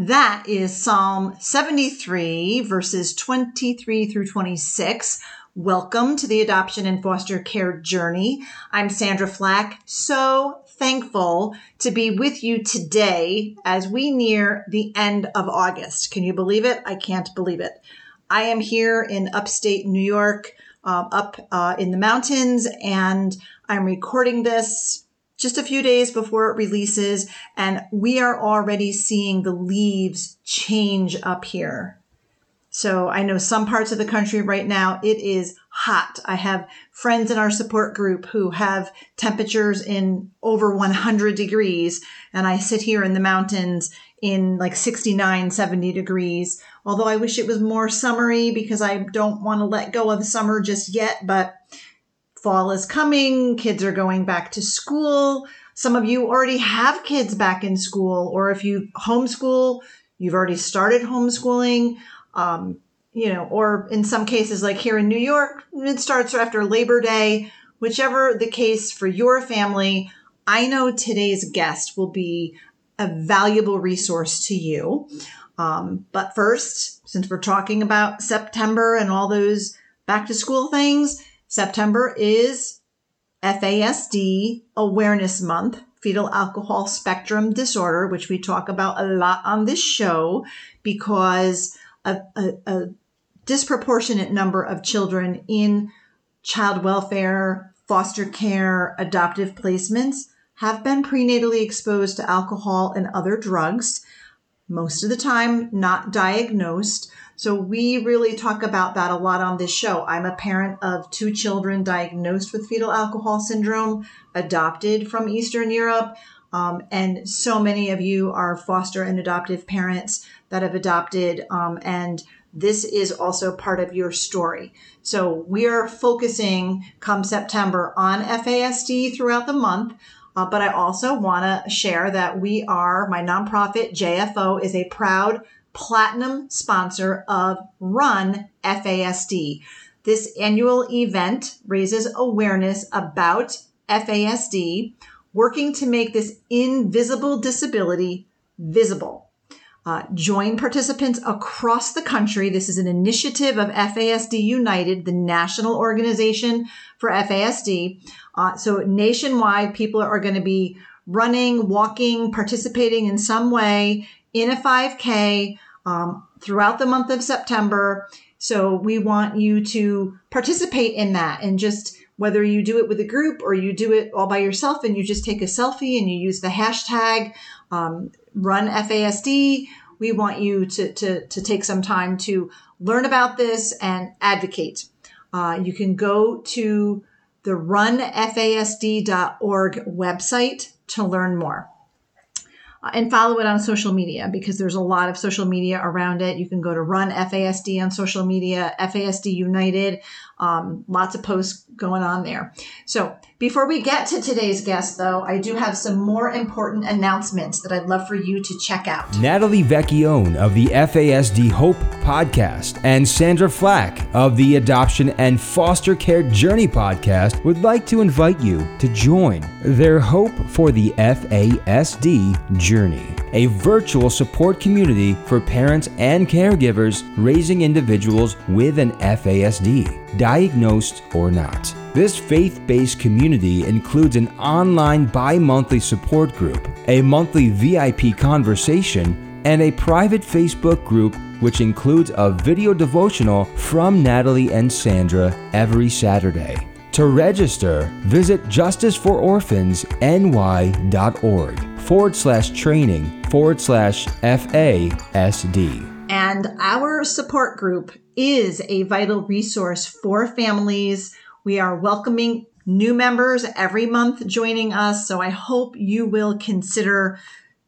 That is Psalm 73, verses 23 through 26. Welcome to the Adoption and Foster Care Journey. I'm Sandra Flach. So thankful to be with you today as we near the end of August. Can you believe it? I can't believe it. I am here in upstate New York, uh, up uh, in the mountains, and I'm recording this just a few days before it releases, and we are already seeing the leaves change up here. So I know some parts of the country right now, it is hot. I have friends in our support group who have temperatures in over 100 degrees, and I sit here in the mountains in like 69, 70 degrees. Although I wish it was more summery because I don't want to let go of summer just yet, but fall is coming, kids are going back to school. Some of you already have kids back in school, or if you homeschool, you've already started homeschooling. Um, you know, or in some cases, like here in New York, it starts after Labor Day. Whichever the case for your family, I know today's guest will be a valuable resource to you. Um, but first, since we're talking about September and all those back to school things, September is FASD Awareness Month, Fetal Alcohol Spectrum Disorder, which we talk about a lot on this show because a, a, a disproportionate number of children in child welfare, foster care, adoptive placements have been prenatally exposed to alcohol and other drugs, most of the time not diagnosed. So we really talk about that a lot on this show. I'm a parent of two children diagnosed with fetal alcohol syndrome, adopted from Eastern Europe. Um, and so many of you are foster and adoptive parents that have adopted. Um, and this is also part of your story. So we are focusing come September on FASD throughout the month. Uh, but I also want to share that we are, my nonprofit JFO is a proud platinum sponsor of Run FASD. This annual event raises awareness about FASD, working to make this invisible disability visible. Uh, join participants across the country. This is an initiative of FASD United, the national organization for FASD. Uh, so, nationwide, people are going to be running, walking, participating in some way in a 5K um, throughout the month of September. So we want you to participate in that and just whether you do it with a group or you do it all by yourself and you just take a selfie and you use the hashtag um, run FASD. We want you to, to, to take some time to learn about this and advocate. Uh, you can go to the runfasd.org website to learn more and follow it on social media because there's a lot of social media around it. You can go to Run FASD on social media, FASD United, um, lots of posts going on there. So before we get to today's guest, though, I do have some more important announcements that I'd love for you to check out. Natalie Vecchione of the FASD Hope podcast and Sandra Flach of the Adoption and Foster Care Journey podcast would like to invite you to join their Hope for the FASD Journey, a virtual support community for parents and caregivers raising individuals with an FASD diagnosed or not. This faith based community includes an online bi monthly support group, a monthly VIP conversation, and a private Facebook group which includes a video devotional from Natalie and Sandra every Saturday. To register, visit justicefororphansny.org forward slash training forward slash FASD. And our support group is a vital resource for families. We are welcoming new members every month joining us. So I hope you will consider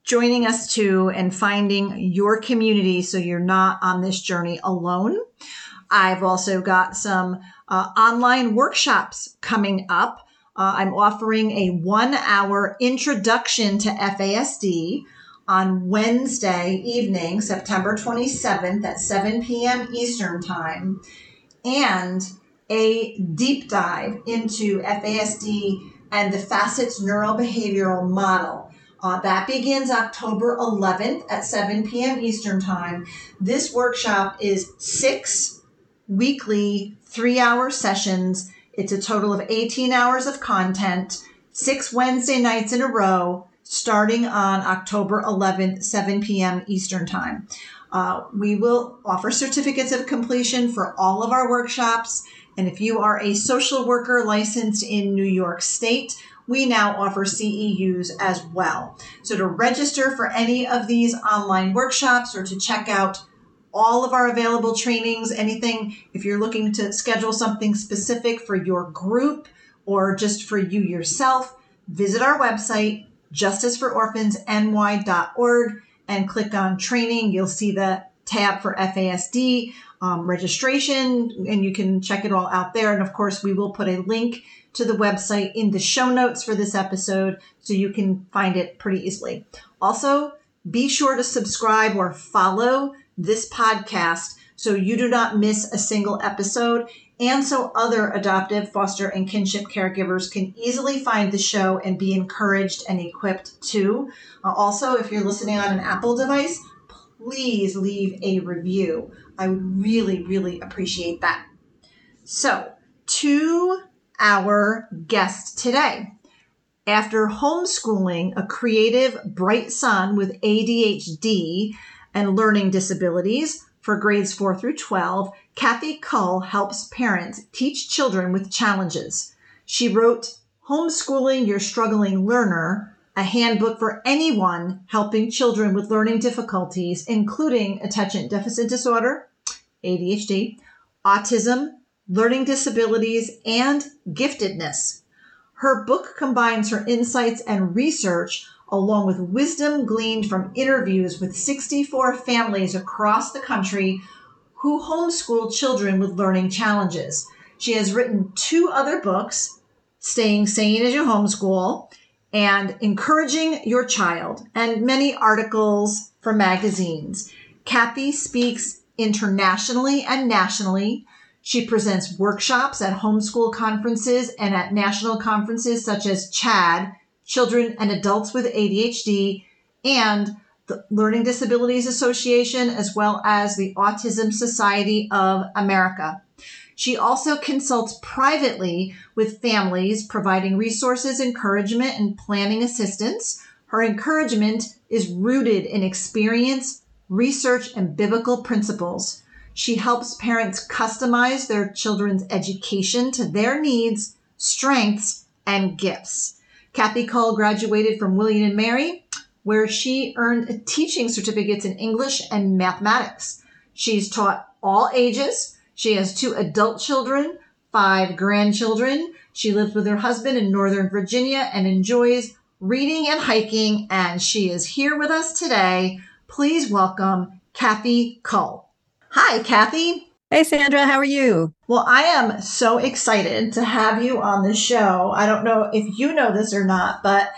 joining us too and finding your community so you're not on this journey alone. I've also got some uh, online workshops coming up. Uh, I'm offering a one hour introduction to FASD on Wednesday evening, September 27th at 7 p.m. Eastern Time, and a deep dive into FASD and the FASCETS neurobehavioral model. Uh, that begins October 11th at 7 p.m. Eastern Time. This workshop is six weekly three hour sessions. It's a total of 18 hours of content, six Wednesday nights in a row, starting on October 11th, 7 p.m. Eastern Time. Uh, we will offer certificates of completion for all of our workshops. And if you are a social worker licensed in New York State, we now offer CEUs as well. So to register for any of these online workshops or to check out all of our available trainings, anything, if you're looking to schedule something specific for your group or just for you yourself, visit our website, justicefororphansny.org, and click on training. You'll see the tab for FASD um, registration, and you can check it all out there. And of course, we will put a link to the website in the show notes for this episode so you can find it pretty easily. Also, be sure to subscribe or follow this podcast so you do not miss a single episode and so other adoptive, foster, and kinship caregivers can easily find the show and be encouraged and equipped too. Uh, also, if you're listening on an Apple device, please leave a review. I would really, really appreciate that. So, to our guest today. After homeschooling a creative, bright son with ADHD and learning disabilities for grades 4 through 12, Kathy Kuhl helps parents teach children with challenges. She wrote Homeschooling Your Struggling Learner, a handbook for anyone helping children with learning difficulties, including attention deficit disorder, ADHD, autism, learning disabilities, and giftedness. Her book combines her insights and research along with wisdom gleaned from interviews with 64 families across the country who homeschool children with learning challenges. She has written two other books, Staying Sane as You Homeschool and Encouraging Your Child, and many articles for magazines. Kathy speaks internationally and nationally she presents workshops at homeschool conferences and at national conferences such as CHADD, Children and Adults with ADHD, and the Learning Disabilities Association, as well as the Autism Society of America. She also consults privately with families, providing resources, encouragement, and planning assistance. Her encouragement is rooted in experience, research, and biblical principles. She helps parents customize their children's education to their needs, strengths, and gifts. Kathy Kuhl graduated from William and Mary, where she earned teaching certificates in English and mathematics. She's taught all ages. She has two adult children, five grandchildren. She lives with her husband in Northern Virginia and enjoys reading and hiking. And she is here with us today. Please welcome Kathy Kuhl. Hi, Kathy. Hey, Sandra, how are you? Well, I am so excited to have you on the show. I don't know if you know this or not, but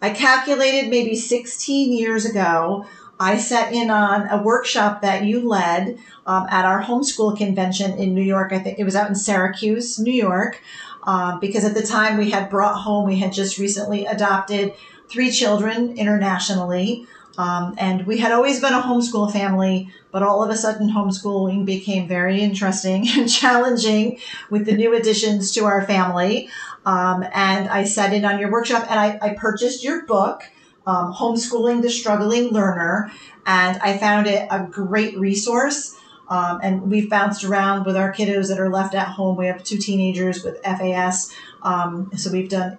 I calculated maybe 16 years ago. I sat in on a workshop that you led um, at our homeschool convention in New York. I think it was out in Syracuse, New York, um, because at the time we had brought home, we had just recently adopted three children internationally. Um, and we had always been a homeschool family, but all of a sudden homeschooling became very interesting and challenging with the new additions to our family. Um, and I sat in on your workshop and I, I purchased your book. Um, Homeschooling the Struggling Learner, and I found it a great resource. Um, and we've bounced around with our kiddos that are left at home. We have two teenagers with FAS. Um, so we've done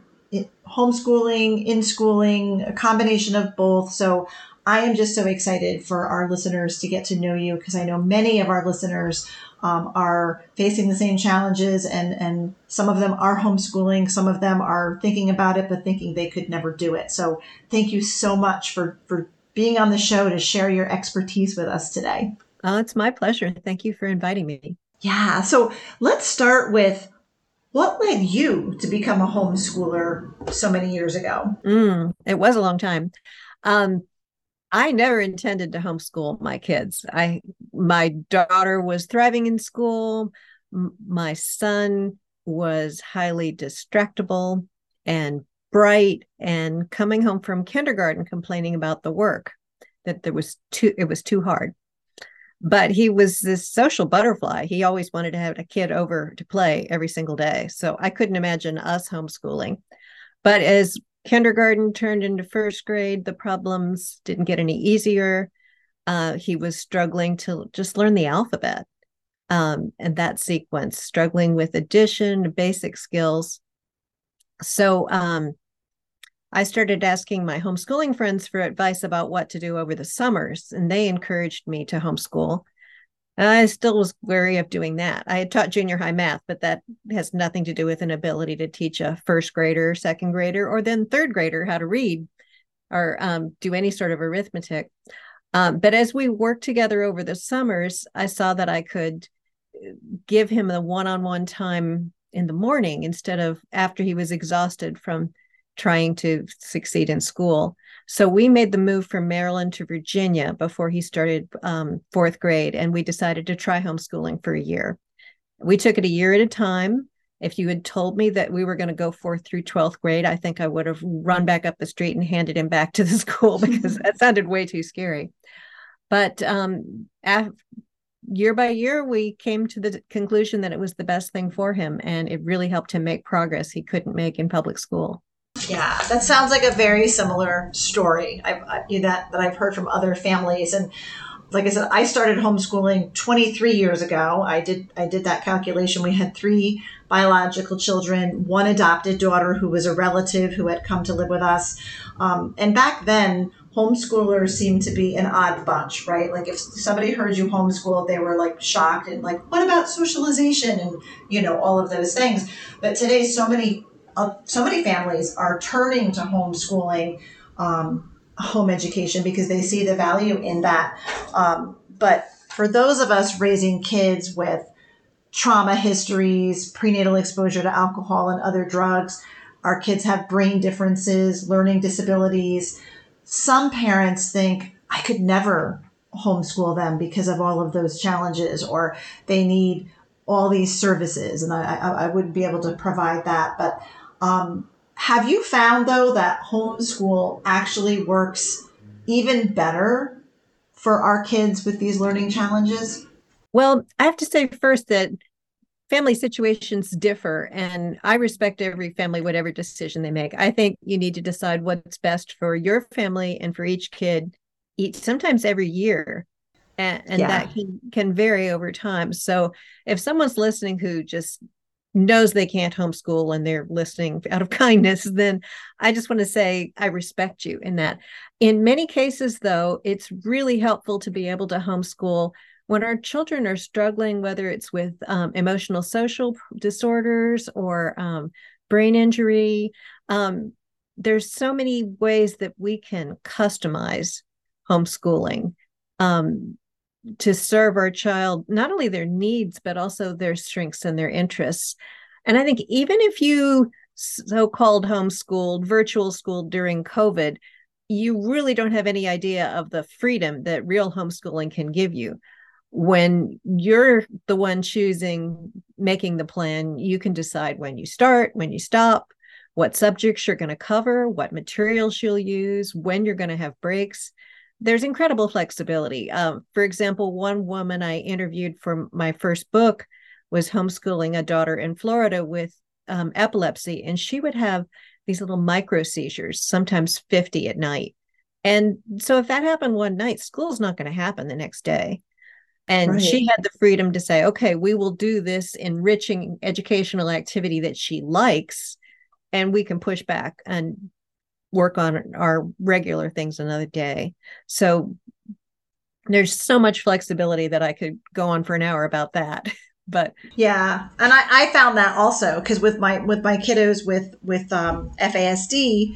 homeschooling, in schooling, a combination of both. So I am just so excited for our listeners to get to know you because I know many of our listeners um, are facing the same challenges and, and some of them are homeschooling. Some of them are thinking about it, but thinking they could never do it. So thank you so much for, for being on the show to share your expertise with us today. Oh, it's my pleasure. Thank you for inviting me. Yeah. So let's start with what led you to become a homeschooler so many years ago? Mm, it was a long time. Um, I never intended to homeschool my kids. I my daughter was thriving in school. M- my son was highly distractible and bright and coming home from kindergarten complaining about the work that there was too it was too hard. But he was this social butterfly. He always wanted to have a kid over to play every single day. So I couldn't imagine us homeschooling. But as kindergarten turned into first grade, the problems didn't get any easier. Uh, he was struggling to just learn the alphabet um, and that sequence, struggling with addition, basic skills. So um, I started asking my homeschooling friends for advice about what to do over the summers, and they encouraged me to homeschool. I still was wary of doing that. I had taught junior high math, but that has nothing to do with an ability to teach a first grader, second grader, or then third grader how to read or um, do any sort of arithmetic. Um, but as we worked together over the summers, I saw that I could uh, give him the one on one time in the morning instead of after he was exhausted from trying to succeed in school. So we made the move from Maryland to Virginia before he started um, fourth grade, and we decided to try homeschooling for a year. We took it a year at a time. If you had told me that we were going to go fourth through 12th grade, I think I would have run back up the street and handed him back to the school because that sounded way too scary. But um, af- year by year, we came to the conclusion that it was the best thing for him, and it really helped him make progress he couldn't make in public school. Yeah, that sounds like a very similar story I've, I, that that I've heard from other families. And like I said, I started homeschooling 23 years ago. I did I did that calculation. We had three biological children, one adopted daughter who was a relative who had come to live with us. Um, and back then, homeschoolers seemed to be an odd bunch, right? Like if somebody heard you homeschool, they were like shocked and like, what about socialization and you know all of those things. But today, so many uh, so many families are turning to homeschooling, um, home education because they see the value in that. Um, but for those of us raising kids with trauma histories, prenatal exposure to alcohol and other drugs, our kids have brain differences, learning disabilities. Some parents think, I could never homeschool them because of all of those challenges, or they need all these services, and I, I, I wouldn't be able to provide that. But um, have you found though that homeschool actually works even better for our kids with these learning challenges? Well, I have to say first that family situations differ and I respect every family whatever decision they make. I think you need to decide what's best for your family and for each kid each sometimes every year. And, and yeah. that can, can vary over time. So if someone's listening who just knows they can't homeschool and they're listening out of kindness, then I just want to say I respect you in that. In many cases, though, it's really helpful to be able to homeschool when our children are struggling, whether it's with um, emotional social disorders or um, brain injury. Um, there's so many ways that we can customize homeschooling. To serve our child not only their needs but also their strengths and their interests. And i think even if you so-called homeschooled virtual schooled during covid you really don't have any idea of the freedom that real homeschooling can give you. When you're the one choosing making the plan you can decide when you start when you stop what subjects you're going to cover what materials you'll use when you're going to have breaks there's incredible flexibility. Um, for example, one woman I interviewed for my first book was homeschooling a daughter in Florida with um, epilepsy, and she would have these little micro seizures, sometimes 50 at night. And so if that happened one night, school's not going to happen the next day. And Right. she had the freedom to say, okay, we will do this enriching educational activity that she likes, and we can push back and work on our regular things another day. So there's so much flexibility that I could go on for an hour about that. But Yeah, and I, I found that also because with my with my kiddos with with um, FASD,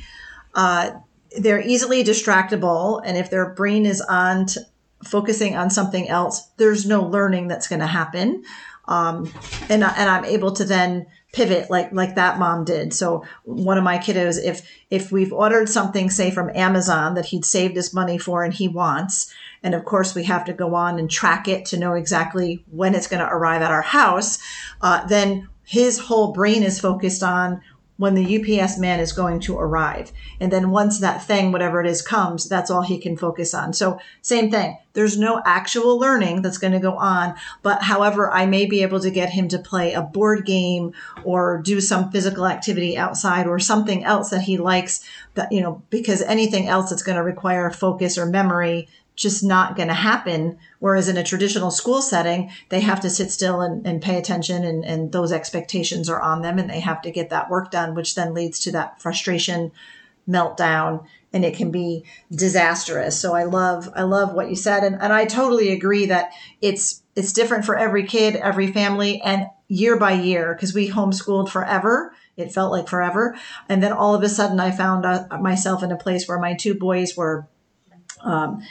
uh, they're easily distractible, and if their brain is on t- focusing on something else, there's no learning that's going to happen, um, and and I'm able to then pivot like like that mom did. So one of my kiddos, if if we've ordered something, say from Amazon that he'd saved his money for and he wants, and of course we have to go on and track it to know exactly when it's going to arrive at our house, uh, then his whole brain is focused on when the UPS man is going to arrive. And then once that thing, whatever it is, comes, that's all he can focus on. So, same thing. There's no actual learning that's going to go on. But however, I may be able to get him to play a board game or do some physical activity outside or something else that he likes that, you know, because anything else that's going to require focus or memory just not going to happen. Whereas in a traditional school setting, they have to sit still and, and pay attention, and, and those expectations are on them, and they have to get that work done, which then leads to that frustration, meltdown, and it can be disastrous. So I love I love what you said, and, and I totally agree that it's it's different for every kid, every family, and year by year because we homeschooled forever. It felt like forever, and then all of a sudden, I found uh, myself in a place where my two boys were um,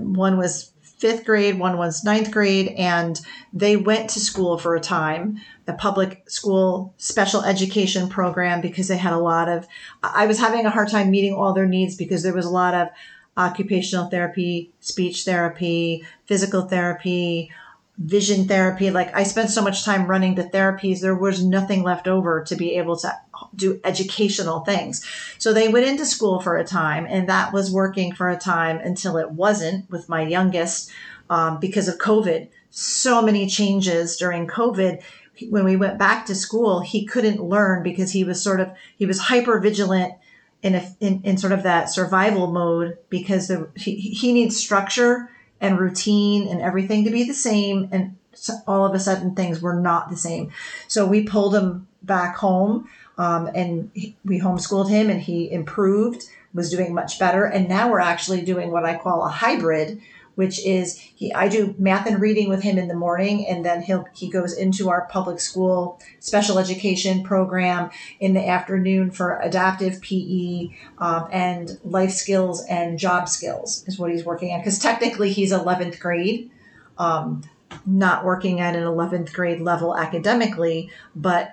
one was fifth grade, one was ninth grade, and they went to school for a time, a public school special education program, because they had a lot of. I was having a hard time meeting all their needs because there was a lot of occupational therapy, speech therapy, physical therapy, vision therapy. Like I spent so much time running the therapies, there was nothing left over to be able to do educational things. So they went into school for a time, and that was working for a time until it wasn't with my youngest um, because of COVID. So many changes during COVID. When we went back to school, he couldn't learn because he was sort of he was hyper vigilant in in, in sort of that survival mode because the, he, he needs structure and routine and everything to be the same and so all of a sudden things were not the same so we pulled him back home um, and he, we homeschooled him and he improved was doing much better. And now we're actually doing what i call a hybrid which is he I do math and reading with him in the morning and then he'll he goes into our public school special education program in the afternoon for adaptive PE um, and life skills and job skills is what he's working on. Because technically he's 11th grade um, not working at an 11th grade level academically but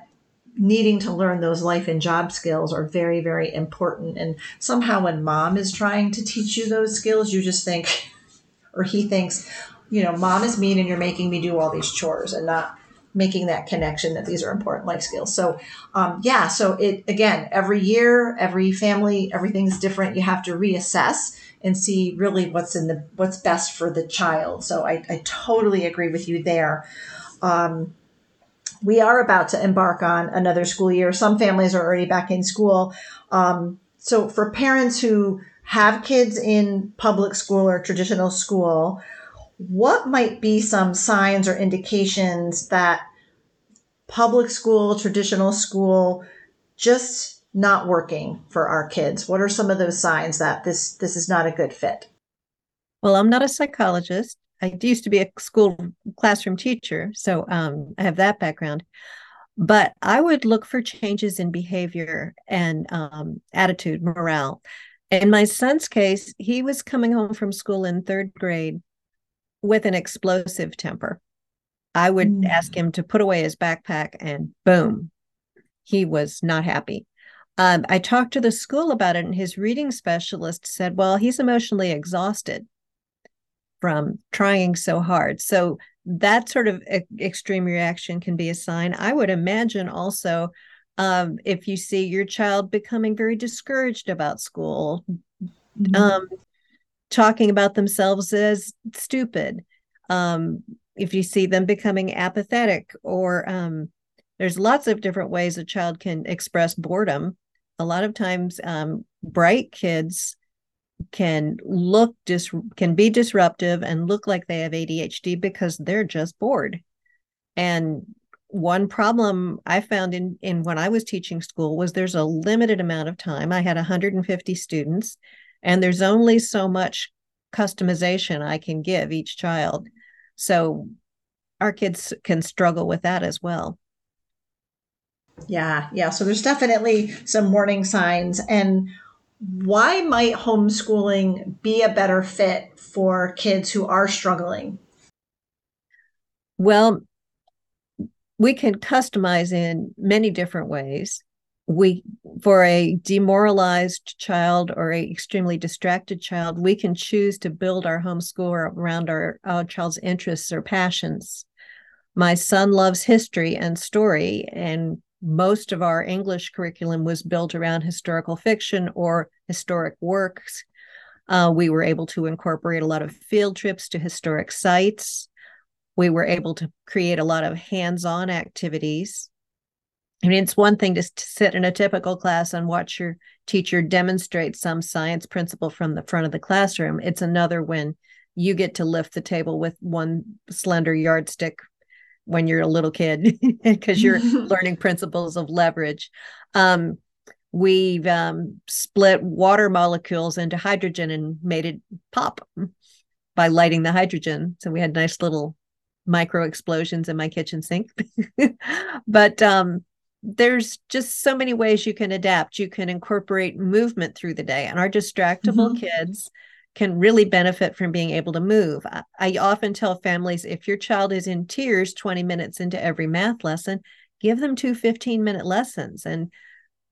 needing to learn those life and job skills are very very important and somehow when mom is trying to teach you those skills you just think or he thinks, you know, mom is mean and you're making me do all these chores and not making that connection that these are important life skills. So, um, yeah, so it again, every year, every family, everything's different. You have to reassess and see really what's in the what's best for the child. So, I, I totally agree with you there. Um, we are about to embark on another school year. Some families are already back in school. Um, so, for parents who have kids in public school or traditional school, what might be some signs or indications that public school, traditional school, just not working for our kids? What are some of those signs that this this is not a good fit? Well, I'm not a psychologist. I used to be a school classroom teacher, so um, I have that background. But I would look for changes in behavior and um, attitude, morale. In my son's case, he was coming home from school in third grade with an explosive temper. I would mm. ask him to put away his backpack, and boom, he was not happy. Um, I talked to the school about it, and his reading specialist said, Well, he's emotionally exhausted from trying so hard. So that sort of extreme reaction can be a sign. I would imagine also um, if you see your child becoming very discouraged about school, mm-hmm. um, talking about themselves as stupid, um, if you see them becoming apathetic, or um, there's lots of different ways a child can express boredom. A lot of times, um, bright kids can look dis can be disruptive and look like they have ADHD because they're just bored. And one problem I found in in when I was teaching school was there's a limited amount of time. I had 150 students and there's only so much customization I can give each child. So our kids can struggle with that as well. Yeah, yeah. So there's definitely some warning signs. And why might homeschooling be a better fit for kids who are struggling? Well, we can customize in many different ways. We for a demoralized child or a extremely distracted child, we can choose to build our homeschool around our, our child's interests or passions. My son loves history and story, and most of our English curriculum was built around historical fiction or historic works. Uh, we were able to incorporate a lot of field trips to historic sites. We were able to create a lot of hands on activities. I mean, it's one thing to, to sit in a typical class and watch your teacher demonstrate some science principle from the front of the classroom. It's another when you get to lift the table with one slender yardstick when you're a little kid because you're learning principles of leverage. Um, we've um, split water molecules into hydrogen and made it pop by lighting the hydrogen. So we had nice little micro explosions in my kitchen sink. but um, there's just so many ways you can adapt. You can incorporate movement through the day, and our distractible mm-hmm. kids can really benefit from being able to move. I, often tell families if your child is in tears 20 minutes into every math lesson, give them two 15 minute lessons and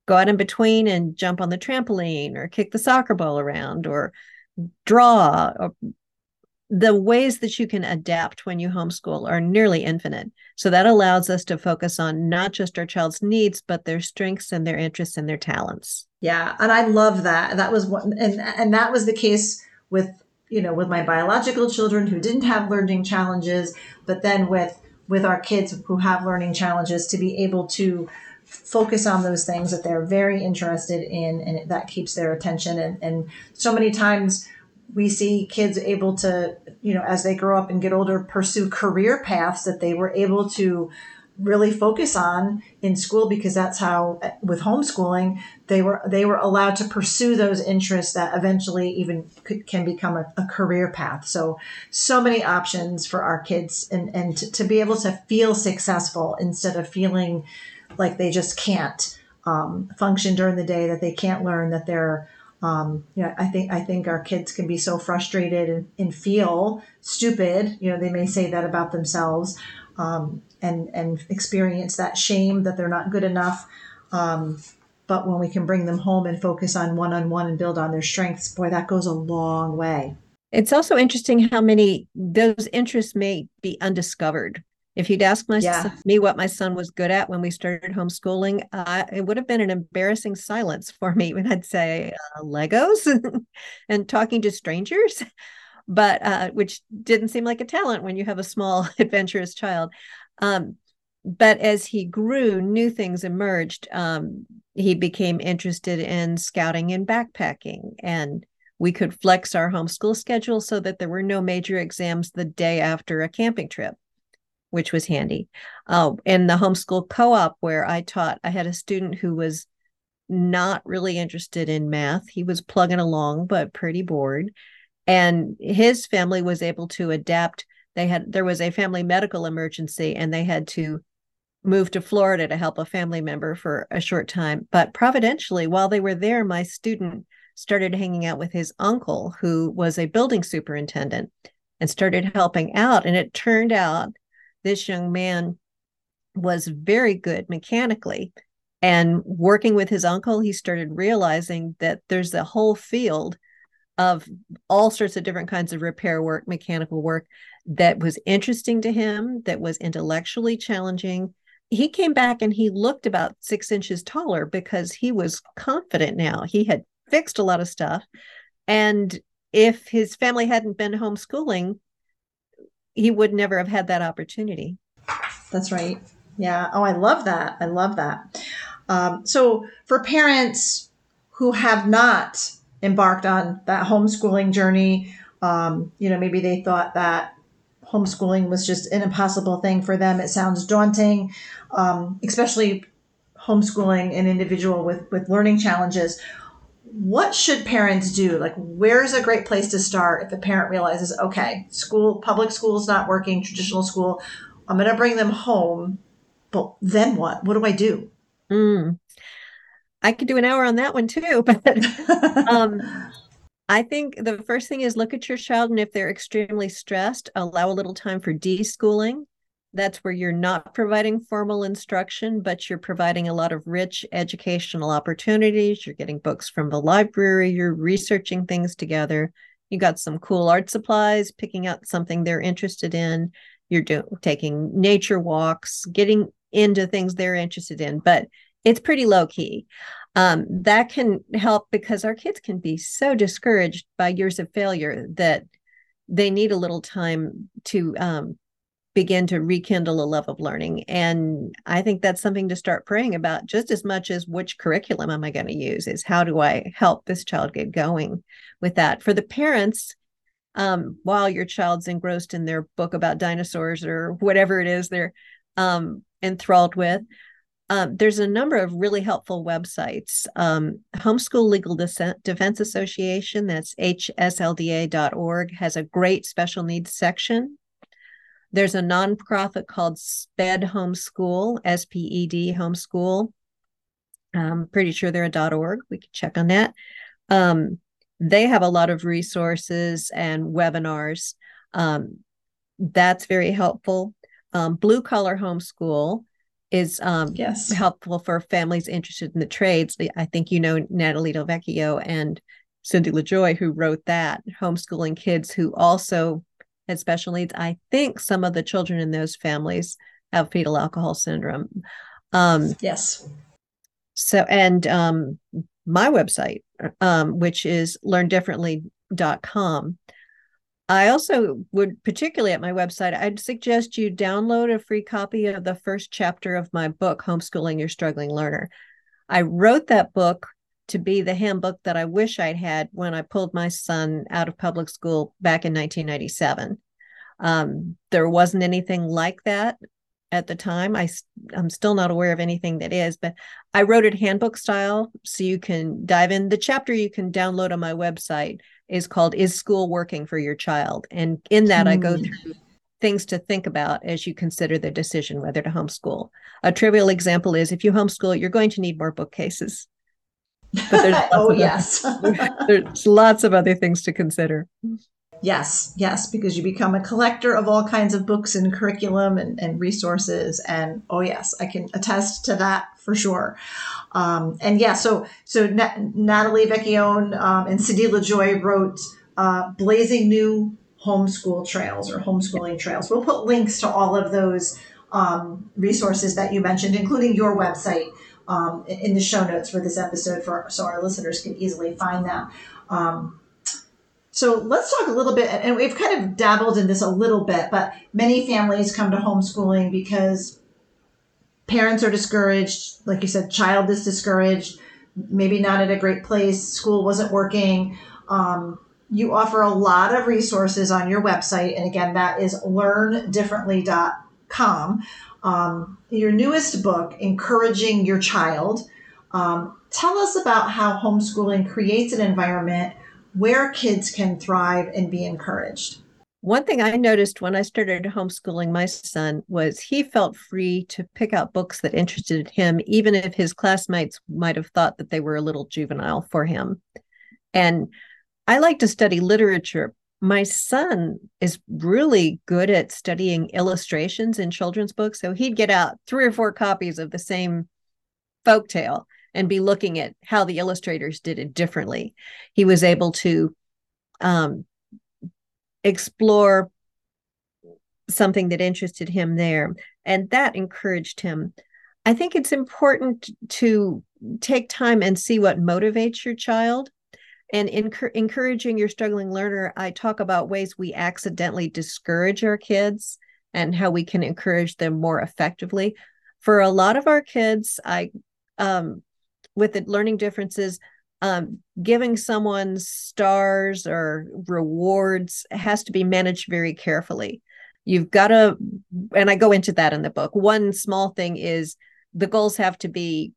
go out in between and jump on the trampoline or kick the soccer ball around or draw or the ways that you can adapt when you homeschool are nearly infinite. So that allows us to focus on not just our child's needs, but their strengths and their interests and their talents. Yeah, and I love that. That was what, and and that was the case with you know with my biological children who didn't have learning challenges but then with with our kids who have learning challenges to be able to focus on those things that they're very interested in and that keeps their attention. And, and so many times we see kids able to you know as they grow up and get older pursue career paths that they were able to really focus on in school because that's how with homeschooling they were they were allowed to pursue those interests that eventually even could, can become a, a, career path so so many options for our kids and and to, to, be able to feel successful instead of feeling like they just can't um, function during the day that they can't learn that they're um, you know, I think I think our kids can be so frustrated and, and feel stupid. You know, they may say that about themselves, um, and and experience that shame that they're not good enough. Um, but when we can bring them home and focus on one on one and build on their strengths, boy, that goes a long way. It's also interesting how many those interests may be undiscovered. If you'd asked my yeah. son, me what my son was good at when we started homeschooling, uh, it would have been an embarrassing silence for me when I'd say uh, Legos and talking to strangers but uh, which didn't seem like a talent when you have a small adventurous child um, but as he grew new things emerged. Um, he became interested in scouting and backpacking and we could flex our homeschool schedule so that there were no major exams the day after a camping trip which was handy. Uh, in the homeschool co-op where i taught i had a student who was not really interested in math. He was plugging along but pretty bored. And his family was able to adapt they had there was a family medical emergency and they had to move to Florida to help a family member for a short time. But providentially while they were there my student started hanging out with his uncle who was a building superintendent and started helping out. And it turned out this young man was very good mechanically. And working with his uncle he started realizing that there's a whole field of all sorts of different kinds of repair work, mechanical work that was interesting to him, that was intellectually challenging. He came back and he looked about six inches taller because he was confident now. He had fixed a lot of stuff. And if his family hadn't been homeschooling, he would never have had that opportunity. That's right. Yeah. Oh, I love that. I love that. Um, so, for parents who have not embarked on that homeschooling journey. Um, you know, maybe they thought that homeschooling was just an impossible thing for them. It sounds daunting, um, especially homeschooling an individual with with learning challenges. What should parents do? Like, where's a great place to start if a parent realizes, okay, school, public school is not working, traditional school, I'm going to bring them home, but then what? What do I do? Mm. I could do an hour on that one too, but um, I think the first thing is look at your child, and if they're extremely stressed, allow a little time for deschooling. That's where you're not providing formal instruction, but you're providing a lot of rich educational opportunities. You're getting books from the library, you're researching things together. You got some cool art supplies, picking out something they're interested in. You're doing taking nature walks, getting into things they're interested in, but it's pretty low key um, that can help because our kids can be so discouraged by years of failure that they need a little time to um, begin to rekindle a love of learning. And I think that's something to start praying about just as much as which curriculum am I going to use, is how do I help this child get going with that? For the parents, um, while your child's engrossed in their book about dinosaurs or whatever it is they're um, enthralled with, um, there's a number of really helpful websites. Um, Homeschool Legal Defense Association, that's hslda.org, has a great special needs section. There's a nonprofit called SPED Homeschool, S P E D Homeschool. I'm pretty sure they're a .org. We can check on that. Um, they have a lot of resources and webinars. Um, that's very helpful. Um, Blue Collar Homeschool is um, yes. helpful for families interested in the trades. I think you know Natalie Del Vecchio and Cindy LaJoy, who wrote that, homeschooling kids who also had special needs. I think some of the children in those families have fetal alcohol syndrome. Um, yes. So, and um, my website, um, which is learndifferently.com, I also would, particularly at my website, I'd suggest you download a free copy of the first chapter of my book, Homeschooling Your Struggling Learner. I wrote that book to be the handbook that I wish I'd had when I pulled my son out of public school back in 1997. Um, there wasn't anything like that at the time. I, I'm still not aware of anything that is, but I wrote it handbook style so you can dive in. The chapter you can download on my website is called Is School Working for Your Child? And in that. I go hmm. through things to think about as you consider the decision whether to homeschool. A trivial example is if you homeschool, you're going to need more bookcases. oh, yes. there's lots of other things to consider. Yes, yes, because you become a collector of all kinds of books and curriculum and, and resources. And oh, yes, I can attest to that for sure. Um, and yeah, so so Natalie Vecchione um, and Cindy LaJoy wrote uh, Blazing New Homeschool Trails or Homeschooling Trails. We'll put links to all of those um, resources that you mentioned, including your website, um, in the show notes for this episode, for so our listeners can easily find them. Um, so let's talk a little bit, and we've kind of dabbled in this a little bit, but many families come to homeschooling because parents are discouraged. Like you said, child is discouraged, maybe not at a great place, school wasn't working. Um, you offer a lot of resources on your website. And again, that is learndifferently.com. Um, your newest book, Encouraging Your Child. Um, tell us about how homeschooling creates an environment where kids can thrive and be encouraged. One thing I noticed when I started homeschooling my son was he felt free to pick out books that interested him, even if his classmates might have thought that they were a little juvenile for him. And I like to study literature. My son is really good at studying illustrations in children's books. So he'd get out three or four copies of the same folk tale and be looking at how the illustrators did it differently. He was able to um, explore something that interested him there, and that encouraged him. I think it's important to take time and see what motivates your child. And encouraging your struggling learner, I talk about ways we accidentally discourage our kids and how we can encourage them more effectively. For a lot of our kids, I um, with the learning differences, um, giving someone stars or rewards has to be managed very carefully. You've got to, and I go into that in the book. One small thing is the goals have to be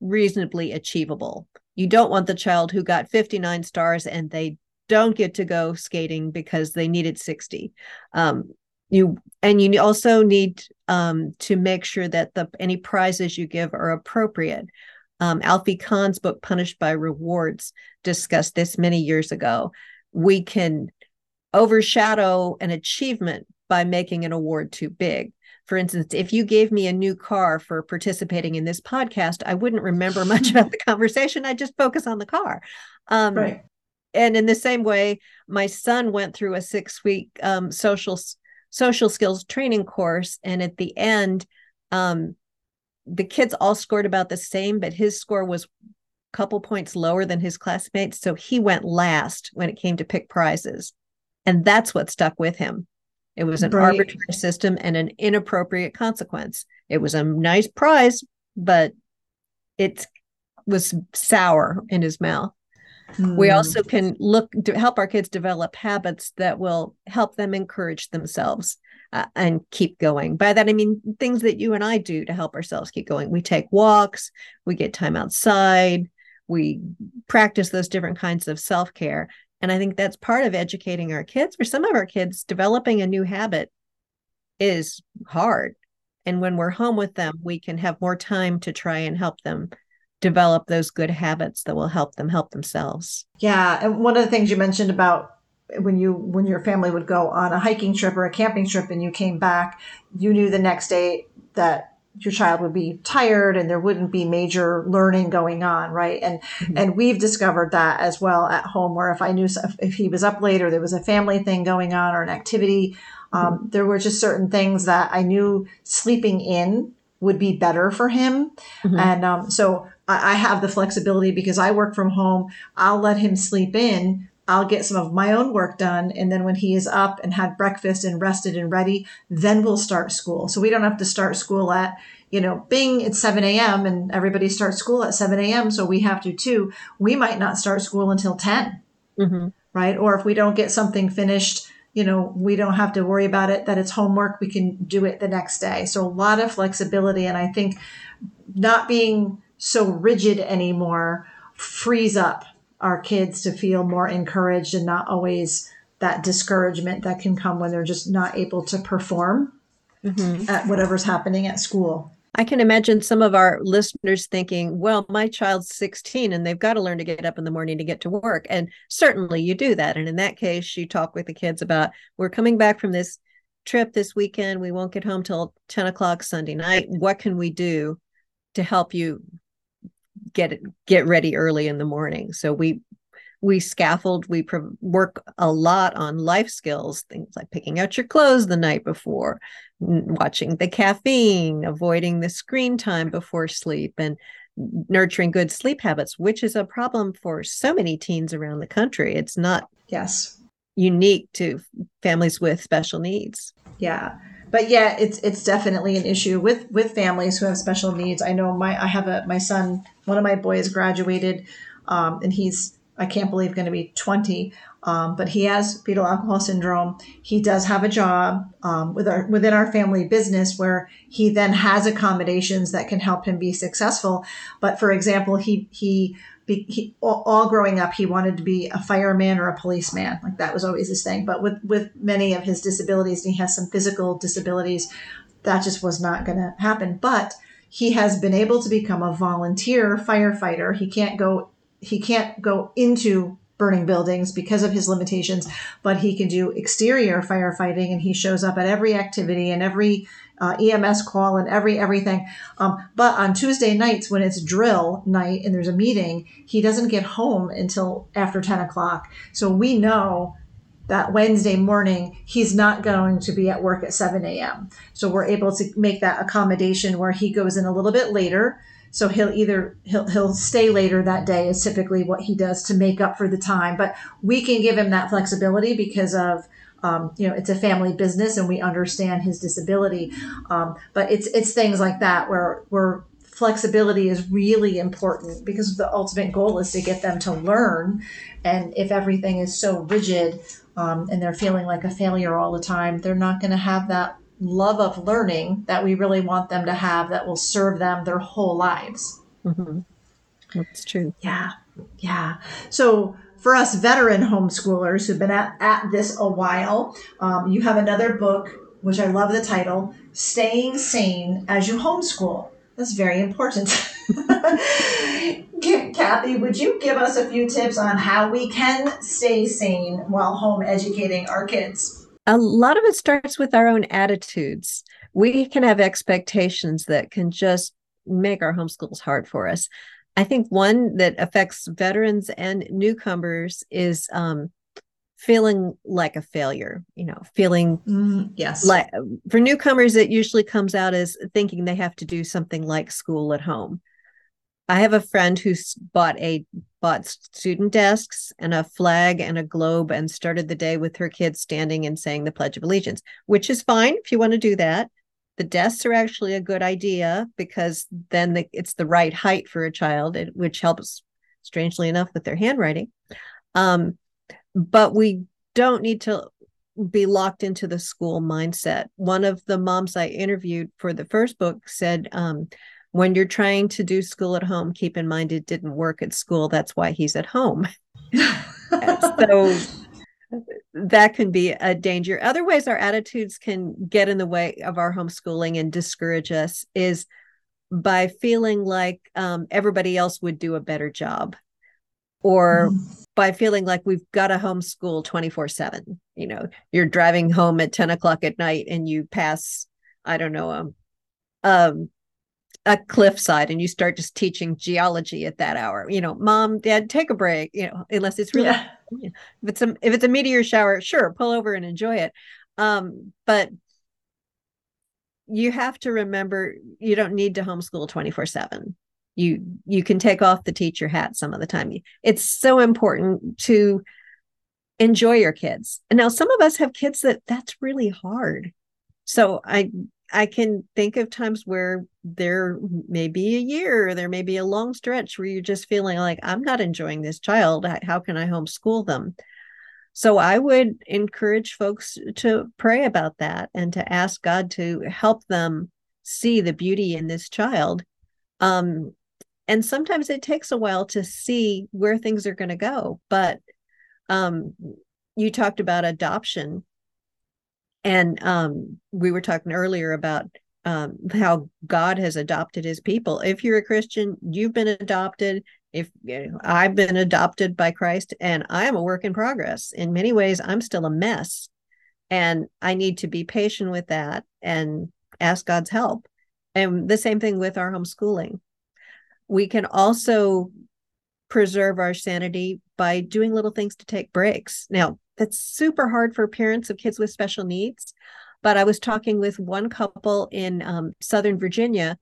reasonably achievable. You don't want the child who got 59 stars and they don't get to go skating because they needed 60. Um, you and you also need um, to make sure that the any prizes you give are appropriate. Um, Alfie Kohn's book, Punished by Rewards, discussed this many years ago. We can overshadow an achievement by making an award too big. For instance, if you gave me a new car for participating in this podcast, I wouldn't remember much about the conversation. I'd just focus on the car. Um, right. And in the same way, my son went through a six week um, social social skills training course, and at the end, um, the kids all scored about the same, but his score was a couple points lower than his classmates. So he went last when it came to pick prizes. And that's what stuck with him. It was an right. arbitrary system and an inappropriate consequence. It was a nice prize, but it was sour in his mouth. Mm. We hmm. also can look to help our kids develop habits that will help them encourage themselves uh, and keep going. By that, I mean things that you and I do to help ourselves keep going. We take walks, we get time outside, we practice those different kinds of self care. And I think that's part of educating our kids. For some of our kids, developing a new habit is hard. And when we're home with them, we can have more time to try and help them develop those good habits that will help them help themselves. Yeah. And one of the things you mentioned about when you when your family would go on a hiking trip or a camping trip and you came back you knew the next day that your child would be tired and there wouldn't be major learning going on right and mm-hmm. and we've discovered that as well at home where if i knew if he was up late or there was a family thing going on or an activity um, mm-hmm. there were just certain things that i knew sleeping in would be better for him mm-hmm. and um, so I, I have the flexibility because i work from home i'll let him sleep in I'll get some of my own work done. And then when he is up and had breakfast and rested and ready, then we'll start school. So we don't have to start school at, you know, bing, it's 7 a.m. and everybody starts school at 7 a.m. So we have to too. We might not start school until 10, mm-hmm. right? Or if we don't get something finished, you know, we don't have to worry about it, that it's homework. We can do it the next day. So a lot of flexibility. And I think not being so rigid anymore frees up our kids to feel more encouraged and not always that discouragement that can come when they're just not able to perform mm-hmm. at whatever's happening at school. I can imagine some of our listeners thinking, well, my child's 16 and they've got to learn to get up in the morning to get to work. And certainly you do that. And in that case, you talk with the kids about, we're coming back from this trip this weekend. We won't get home till 10 o'clock Sunday night. What can we do to help you get it, get ready early in the morning. So we we scaffold we pro- work a lot on life skills things like picking out your clothes the night before watching the caffeine avoiding the screen time before sleep and nurturing good sleep habits which is a problem for so many teens around the country. It's not yes. unique to families with special needs. Yeah but yeah, it's it's definitely an issue with with families who have special needs. I know my I have a my son, one of my boys graduated, um, and he's I can't believe going to be 20. Um, but he has fetal alcohol syndrome. He does have a job um, with our within our family business where he then has accommodations that can help him be successful. But for example, he he he, all growing up, he wanted to be a fireman or a policeman. Like that was always his thing. But with, with many of his disabilities, and he has some physical disabilities, that just was not going to happen. But he has been able to become a volunteer firefighter. He can't go, he can't go into burning buildings because of his limitations, but he can do exterior firefighting and he shows up at every activity and every uh, EMS call and every everything. Um, but on Tuesday nights when it's drill night and there's a meeting, he doesn't get home until after 10 o'clock. So we know that Wednesday morning he's not going to be at work at 7 a.m. So we're able to make that accommodation where he goes in a little bit later. So he'll either he'll he'll stay later that day is typically what he does to make up for the time. But we can give him that flexibility because of um, you know, it's a family business and we understand his disability. Um, but it's, it's things like that where we're flexibility is really important because the ultimate goal is to get them to learn. And if everything is so rigid um, and they're feeling like a failure all the time, they're not going to have that love of learning that we really want them to have that will serve them their whole lives. Mm-hmm. That's true. Yeah. Yeah. So for us veteran homeschoolers who've been at, at this a while, um, you have another book, which I love the title, Staying Sane as You Homeschool. That's very important. Kathy, would you give us a few tips on how we can stay sane while home educating our kids? A lot of it starts with our own attitudes. We can have expectations that can just make our homeschools hard for us. I think one that affects veterans and newcomers is um, feeling like a failure, you know, feeling mm, yes. Like for newcomers, it usually comes out as thinking they have to do something like school at home. I have a friend who's bought a bought student desks and a flag and a globe and started the day with her kids standing and saying the Pledge of Allegiance, which is fine if you want to do that. The desks are actually a good idea because then the, it's the right height for a child, which helps, strangely enough, with their handwriting. Um, but we don't need to be locked into the school mindset. One of the moms I interviewed for the first book said, um, when you're trying to do school at home, keep in mind it didn't work at school. That's why he's at home. so that can be a danger. Other ways our attitudes can get in the way of our homeschooling and discourage us is by feeling like um, everybody else would do a better job or mm. by feeling like we've got to homeschool 24 7 you know you're driving home at 10 o'clock at night and you pass i don't know um, um a cliffside and you start just teaching geology at that hour you know mom dad take a break you know unless it's really yeah. If it's a if it's a meteor shower sure pull over and enjoy it. Um but you have to remember you don't need to homeschool 24 7 you you can take off the teacher hat some of the time. It's so important to enjoy your kids. And now some of us have kids that that's really hard. So i I can think of times where there may be a year, there may be a long stretch where you're just feeling like, I'm not enjoying this child. How can I homeschool them? So I would encourage folks to pray about that and to ask God to help them see the beauty in this child. Um, and sometimes it takes a while to see where things are going to go. But um, you talked about adoption and um, we were talking earlier about um, how God has adopted his people. If you're a Christian, you've been adopted. If you know, I've been adopted by Christ and I am a work in progress, in many ways, I'm still a mess. And I need to be patient with that and ask God's help. And the same thing with our homeschooling. We can also preserve our sanity by doing little things to take breaks. Now, that's super hard for parents of kids with special needs. But I was talking with one couple in um, Southern Virginia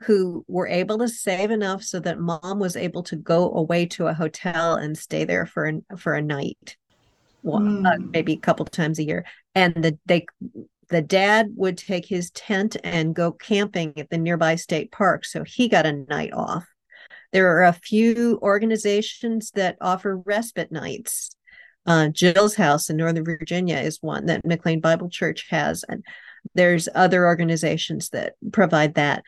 who were able to save enough so that mom was able to go away to a hotel and stay there for an, for a night, well, mm. uh, hmm. maybe a couple times a year. And the they the dad would take his tent and go camping at the nearby state park, so he got a night off. There are a few organizations that offer respite nights uh, Jill's House in Northern Virginia is one that McLean Bible Church has, and there's other organizations that provide that.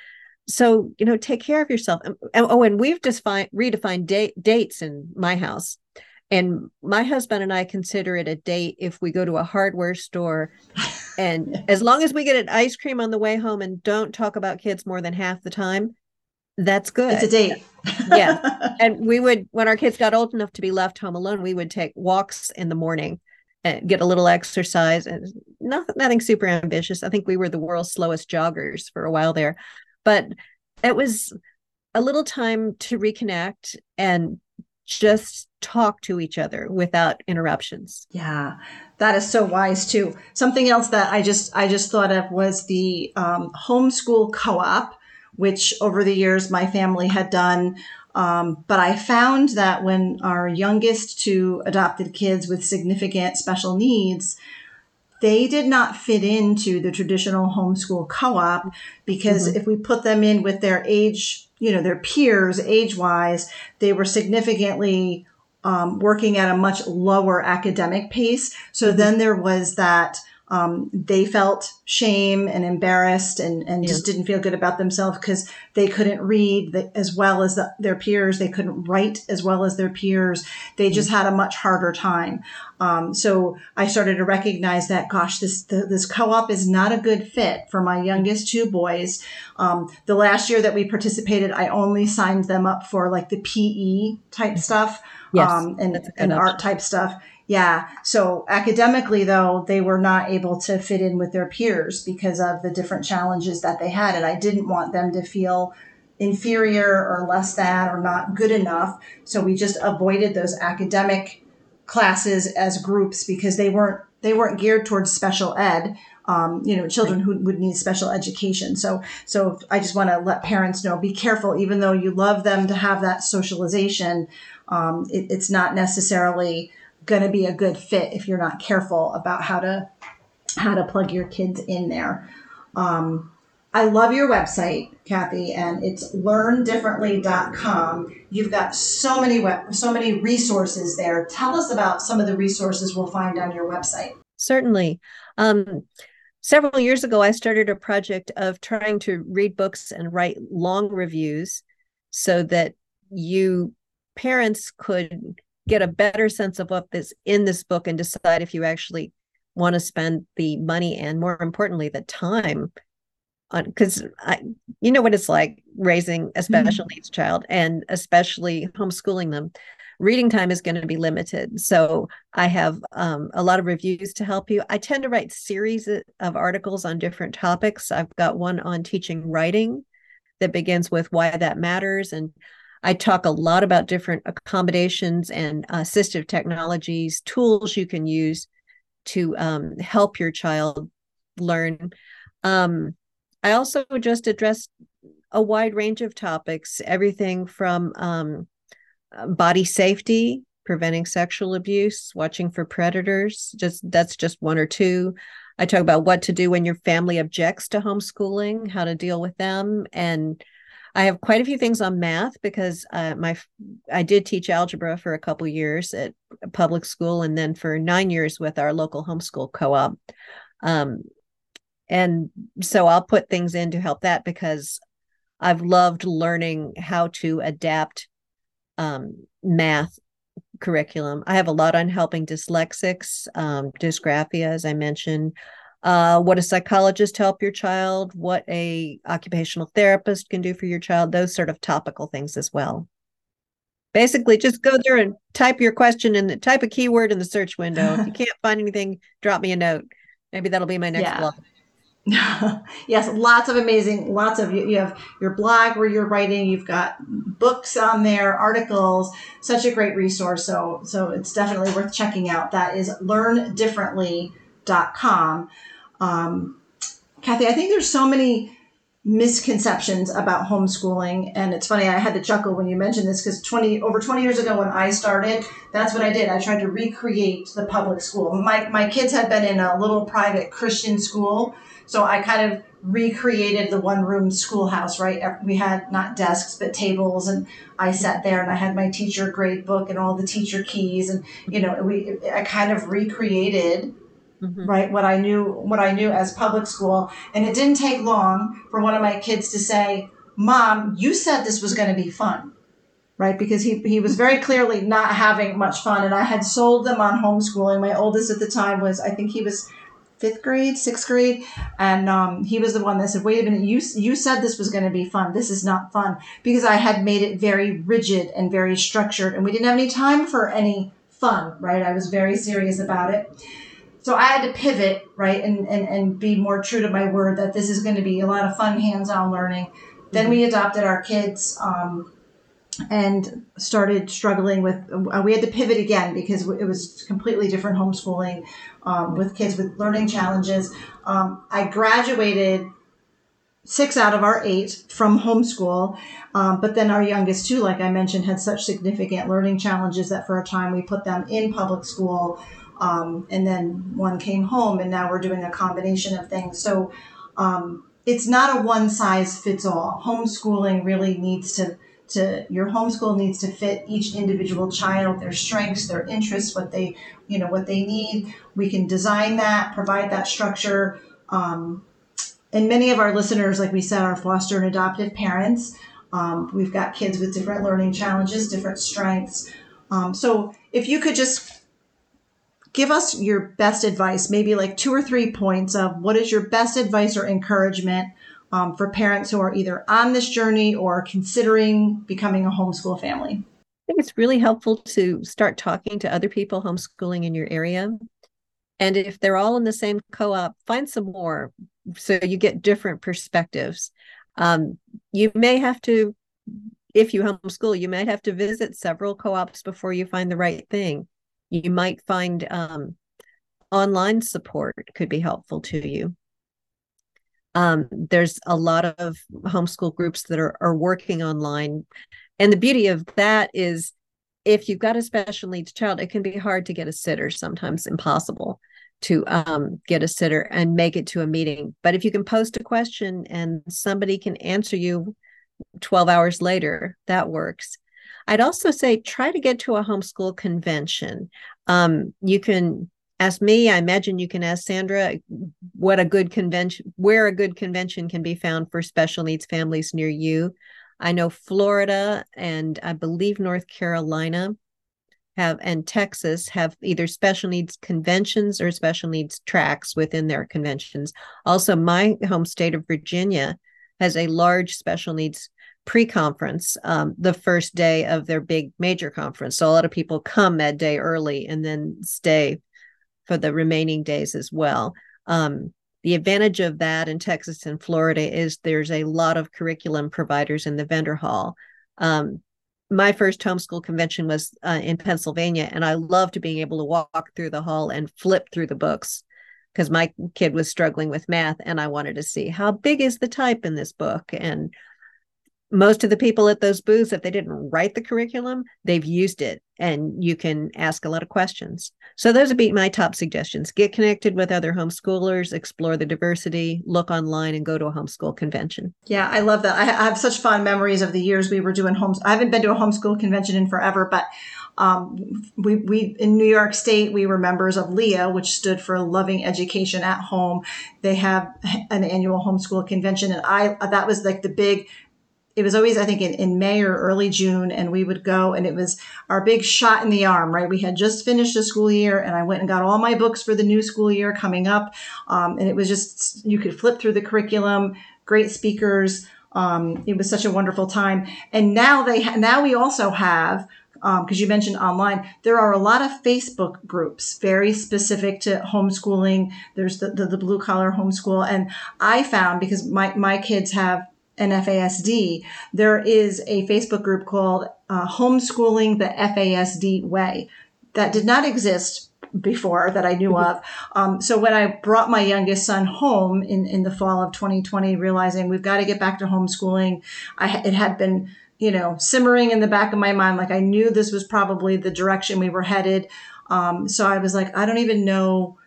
So you know, take care of yourself. And, oh, and we've just redefined date, dates in my house. And my husband and I consider it a date if we go to a hardware store. And as long as we get an ice cream on the way home and don't talk about kids more than half the time, that's good. It's a date. Yeah. And we would, when our kids got old enough to be left home alone, we would take walks in the morning and get a little exercise and nothing, nothing super ambitious. I think we were the world's slowest joggers for a while there, but it was a little time to reconnect and just talk to each other without interruptions. Yeah, that is so wise too. Something else that I just I just thought of was the um, homeschool co-op which over the years my family had done. Um, but I found that when our youngest two adopted kids with significant special needs, they did not fit into the traditional homeschool co-op because mm-hmm. if we put them in with their age, you know, their peers age wise, they were significantly um, working at a much lower academic pace. So mm-hmm. then there was that um, they felt shame and embarrassed and, and yeah. just didn't feel good about themselves because they couldn't read as well as the, their peers. They couldn't write as well as their peers. They just mm-hmm. had a much harder time. Um, so I started to recognize that, gosh, this the, this co-op is not a good fit for my youngest two boys. Um, the last year that we participated, I only signed them up for like the PE type stuff yes, um, and, and art type stuff yeah. So academically, though, they were not able to fit in with their peers because of the different challenges that they had. And I didn't want them to feel inferior or less than or not good enough. So we just avoided those academic classes as groups because they weren't they weren't geared towards special ed. Um, you know, children who would need special education. So, so I just want to let parents know: be careful. Even though you love them to have that socialization, um, it, it's not necessarily going to be a good fit if you're not careful about how to how to plug your kids in there. Um, I love your website, Kathy, and it's learndifferently.com. You've got so many web, so many resources there. Tell us about some of the resources we'll find on your website. Certainly. Um, several years ago, I started a project of trying to read books and write long reviews so that you parents could get a better sense of what is in this book and decide if you actually want to spend the money and more importantly the time on because i you know what it's like raising a special mm-hmm. needs child and especially homeschooling them. Reading time is going to be limited. So i have um, a lot of reviews to help you. I tend to write series of articles on different topics. I've got one on teaching writing that begins with why that matters and I talk a lot about different accommodations and assistive technologies, tools you can use to um, help your child learn. Um, I also just addressed a wide range of topics, everything from um, body safety, preventing sexual abuse, watching for predators. Just that's just one or two. I talk about what to do when your family objects to homeschooling, how to deal with them, and I have quite a few things on math because uh, my I did teach algebra for a couple years at public school, and then for nine years with our local homeschool co-op. Um, and so I'll put things in to help that because I've loved learning how to adapt um, math curriculum. I have a lot on helping dyslexics, um, dysgraphia, as I mentioned uh, what a psychologist help your child, what a occupational therapist can do for your child, those sort of topical things as well. Basically, just go there and type your question and type a keyword in the search window. if you can't find anything, drop me a note. Maybe that'll be my next yeah. blog. yes, lots of amazing, lots of you, you have your blog where you're writing, you've got books on there, articles, such a great resource. So, so it's definitely worth checking out. That is learndifferently.com. Um, Kathy, I think there's so many misconceptions about homeschooling and it's funny i had to chuckle when you mentioned this because 20 over 20 years ago when i started that's what i did. I tried to recreate the public school. My, my kids had been in a little private christian school so i kind of recreated the one room schoolhouse right? We had not desks but tables and i sat there and i had my teacher grade book and all the teacher keys and you know we i kind of recreated mm-hmm. right? What I knew, what I knew as public school. And it didn't take long for one of my kids to say, Mom, you said this was going to be fun, right? Because he, he was very clearly not having much fun. And I had sold them on homeschooling. My oldest at the time was, I think he was fifth grade, sixth grade, and um, he was the one that said, "Wait a minute, you you said this was going to be fun. This is not fun," because I had made it very rigid and very structured, and we didn't have any time for any fun. Right? I was very serious about it so I had to pivot, right, and, and, and be more true to my word that this is going to be a lot of fun hands on learning. Mm-hmm. Then we adopted our kids um, and started struggling with, uh, we had to pivot again because it was completely different homeschooling um, with kids with learning challenges. Um, I graduated six out of our eight from homeschool. Um, but then our youngest two, like I mentioned, had such significant learning challenges that for a time we put them in public school um, and then one came home, and now we're doing a combination of things. So um, it's not a one size fits all. Homeschooling really needs to to your homeschool needs to fit each individual child, their strengths, their interests, what they you know what they need. We can design that, provide that structure. Um, and many of our listeners, like we said, are foster and adoptive parents. Um, we've got kids with different learning challenges, different strengths. Um, so if you could just give us your best advice, maybe like two or three points of what is your best advice or encouragement um, for parents who are either on this journey or considering becoming a homeschool family. I think it's really helpful to start talking to other people homeschooling in your area. And if they're all in the same co op, find some more so you get different perspectives. Um, you may have to, if you homeschool, you might have to visit several co ops before you find the right thing. You might find um, online support could be helpful to you. Um, there's a lot of homeschool groups that are, are working online. And the beauty of that is if you've got a special needs child, it can be hard to get a sitter, sometimes impossible to um, get a sitter and make it to a meeting. But if you can post a question and somebody can answer you 12 hours later, that works. I'd also say try to get to a homeschool convention. Um, you can ask me. I imagine you can ask Sandra what a good convention, where a good convention can be found for special needs families near you. I know Florida and I believe North Carolina have and Texas have either special needs conventions or special needs tracks within their conventions. Also, my home state of Virginia has a large special needs pre-conference um, the first day of their big major conference. So a lot of people come that day early and then stay for the remaining days as well. Um, the advantage of that in Texas and Florida is there's a lot of curriculum providers in the vendor hall. Um, my first homeschool convention was uh, in Pennsylvania, and I loved being able to walk through the hall and flip through the books because my kid was struggling with math, and I wanted to see how big is the type in this book and most of the people at those booths, if they didn't write the curriculum, they've used it and you can ask a lot of questions. So those would be my top suggestions. Get connected with other homeschoolers, explore the diversity, look online and go to a homeschool convention. Yeah, I love that. I have such fond memories of the years we were doing homes. I haven't been to a homeschool convention in forever, but um, we, we in New York State, we were members of LEAH, which stood for Loving Education at Home. They have an annual homeschool convention, and I that was like the big it was always i think in, in may or early june and we would go and it was our big shot in the arm right we had just finished the school year and i went and got all my books for the new school year coming up um, and it was just you could flip through the curriculum great speakers um, it was such a wonderful time and now they now we also have because um, you mentioned online, there are a lot of Facebook groups very specific to homeschooling. There's the, the, the blue collar homeschool. And I found because my, my kids have and FASD, there is a Facebook group called uh, Homeschooling the FASD Way that did not exist before that I knew mm-hmm. of. Um, so when I brought my youngest son home in, in the fall of 2020, realizing we've got to get back to homeschooling, I, it had been, you know, simmering in the back of my mind. Like I knew this was probably the direction we were headed. Um, so I was like, I don't even know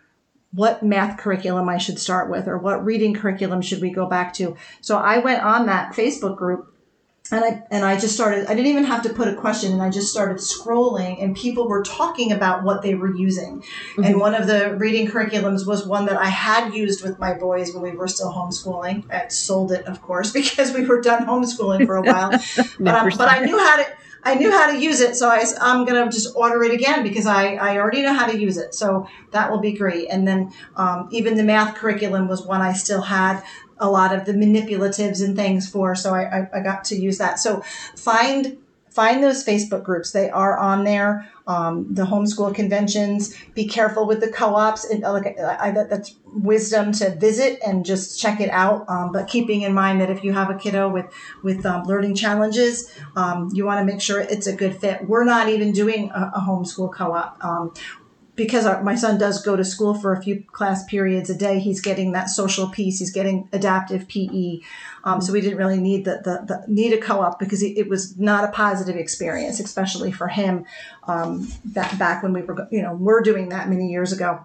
what math curriculum I should start with or what reading curriculum should we go back to. So I went on that Facebook group and I and I just started I didn't even have to put a question and I just started scrolling and people were talking about what they were using. Mm-hmm. And one of the reading curriculums was one that I had used with my boys when we were still homeschooling. I sold it of course because we were done homeschooling for a while. but, um, but I knew how to I knew how to use it, so I, am going to just order it again because I, I already know how to use it. So that will be great. And then um, even the math curriculum was one I still had a lot of the manipulatives and things for, so I, I, I got to use that. So find find those Facebook groups. They are on there. Um, the homeschool conventions. Be careful with the co-ops. And uh, like I, that, that's wisdom to visit and just check it out. Um, but keeping in mind that if you have a kiddo with with um, learning challenges, um, you want to make sure it's a good fit. We're not even doing a, a homeschool co-op. Because our, my son does go to school for a few class periods a day, he's getting that social piece. He's getting adaptive PE. Um, so we didn't really need the, the, the need a co-op because it, it, was not a positive experience, especially for him. Um, that back when we were, you know, we're doing that many years ago.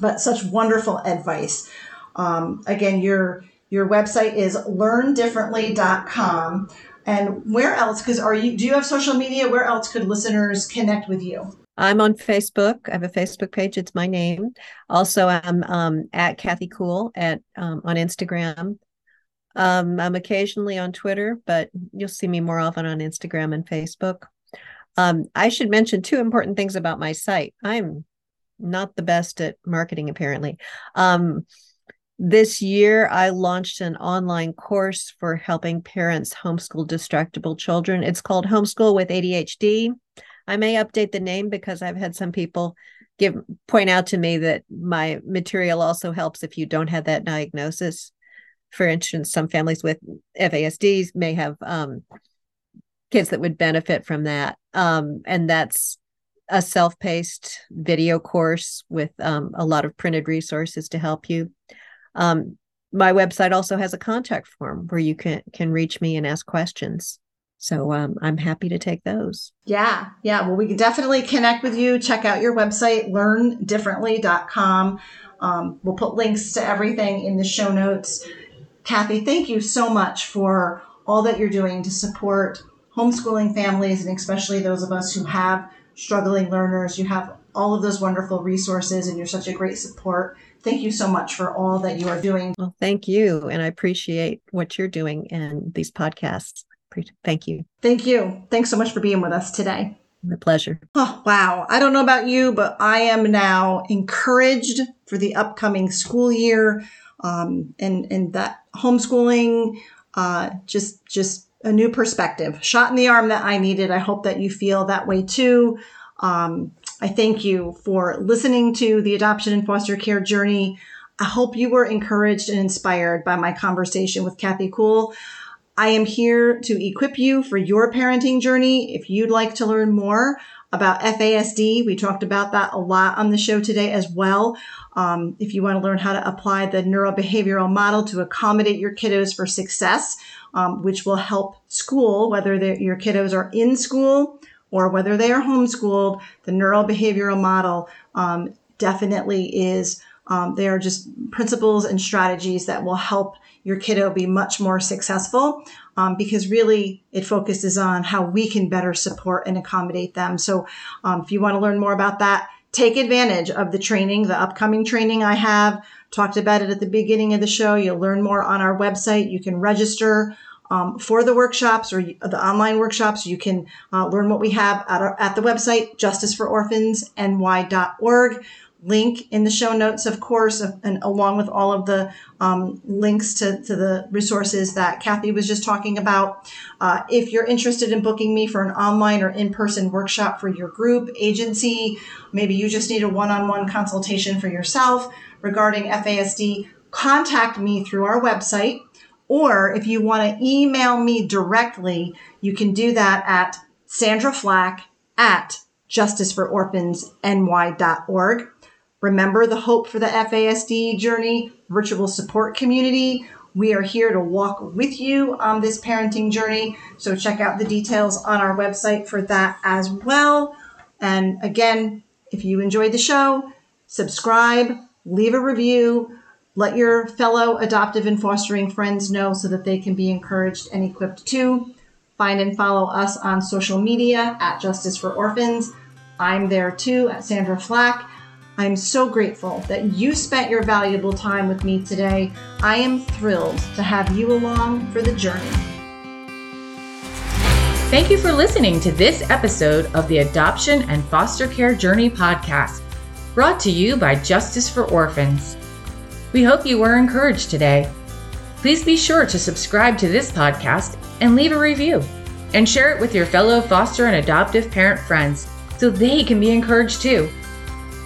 But such wonderful advice. Um, again, your your website is learndifferently.com. And where else? Because are you? Do you have social media? Where else could listeners connect with you? I'm on Facebook. I have a Facebook page. It's my name. Also, I'm um, at Kathy Kuhl at um, on Instagram. Um, I'm occasionally on Twitter, but you'll see me more often on Instagram and Facebook. Um, I should mention two important things about my site. I'm not the best at marketing, apparently. Um, this year, I launched an online course for helping parents homeschool distractible children. It's called Homeschool with ADHD. I may update the name because I've had some people give point out to me that my material also helps if you don't have that diagnosis. For instance, some families with FASDs may have um, kids that would benefit from that, um, and that's a self-paced video course with um, a lot of printed resources to help you. Um, my website also has a contact form where you can can reach me and ask questions. So um, I'm happy to take those. Yeah, yeah. Well, we can definitely connect with you. Check out your website, learndifferently.com. Um, we'll put links to everything in the show notes. Kathy, thank you so much for all that you're doing to support homeschooling families and especially those of us who have struggling learners. You have all of those wonderful resources and you're such a great support. Thank you so much for all that you are doing. Well, thank you. And I appreciate what you're doing and these podcasts. Thank you. Thank you. Thanks so much for being with us today. My pleasure. Oh, wow. I don't know about you, but I am now encouraged for the upcoming school year. Um, and, and that homeschooling, uh, just, just a new perspective, shot in the arm that I needed. I hope that you feel that way too. Um, I thank you for listening to the adoption and foster care journey. I hope you were encouraged and inspired by my conversation with Kathy Kuhl. I am here to equip you for your parenting journey. If you'd like to learn more about FASD, we talked about that a lot on the show today as well. Um, if you want to learn how to apply the neurobehavioral model to accommodate your kiddos for success, um, which will help school, whether your kiddos are in school or whether they are homeschooled, the neurobehavioral model um, definitely is. Um, they are just principles and strategies that will help your kiddo be much more successful um, because really it focuses on how we can better support and accommodate them. So um, if you want to learn more about that, take advantage of the training, the upcoming training I have. Talked about it at the beginning of the show. You'll learn more on our website. You can register um, for the workshops or the online workshops. You can uh, learn what we have at, our, at the website, justicefororphansny.org. Link in the show notes, of course, and along with all of the um, links to, to the resources that Kathy was just talking about. Uh, if you're interested in booking me for an online or in person workshop for your group, agency, maybe you just need a one on one consultation for yourself regarding FASD, contact me through our website or if you want to email me directly, you can do that at Sandra Flach at justicefororphansny.org. Remember the Hope for the FASD Journey virtual support community. We are here to walk with you on this parenting journey. So check out the details on our website for that as well. And again, if you enjoyed the show, subscribe, leave a review, let your fellow adoptive and fostering friends know so that they can be encouraged and equipped too. Find and follow us on social media at Justice for Orphans. I'm there too at Sandra Flach. I'm so grateful that you spent your valuable time with me today. I am thrilled to have you along for the journey. Thank you for listening to this episode of the Adoption and Foster Care Journey podcast, brought to you by Justice for Orphans. We hope you were encouraged today. Please be sure to subscribe to this podcast and leave a review, and share it with your fellow foster and adoptive parent friends so they can be encouraged too.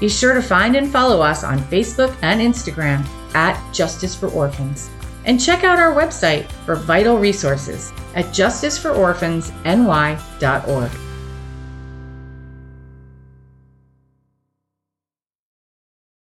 Be sure to find and follow us on Facebook and Instagram at Justice for Orphans. And check out our website for vital resources at justicefororphansny.org.